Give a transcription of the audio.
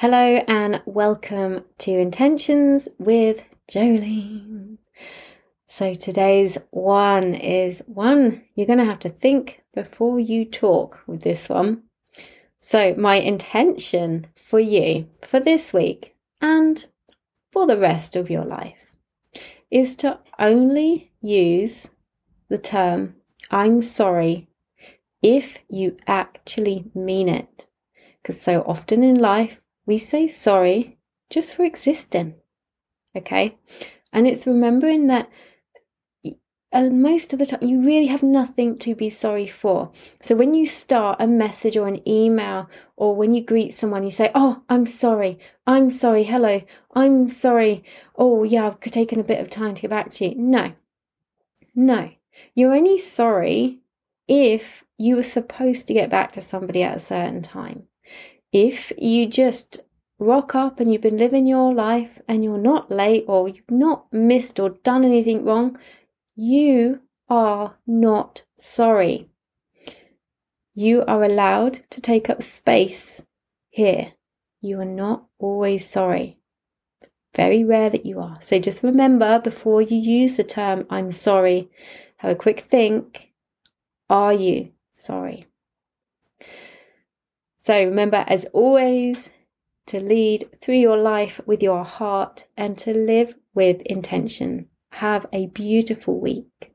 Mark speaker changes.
Speaker 1: Hello and welcome to Intentions with Jolene. So today's one is one you're going to have to think before you talk with this one. So, my intention for you for this week and for the rest of your life is to only use the term I'm sorry if you actually mean it. Because so often in life, we say sorry just for existing. Okay? And it's remembering that uh, most of the time you really have nothing to be sorry for. So when you start a message or an email or when you greet someone, you say, Oh, I'm sorry. I'm sorry. Hello. I'm sorry. Oh, yeah, I've taken a bit of time to get back to you. No. No. You're only sorry if you were supposed to get back to somebody at a certain time if you just rock up and you've been living your life and you're not late or you've not missed or done anything wrong, you are not sorry. You are allowed to take up space here. You are not always sorry. Very rare that you are. So just remember before you use the term I'm sorry, have a quick think. Are you sorry? So remember, as always, to lead through your life with your heart and to live with intention. Have a beautiful week.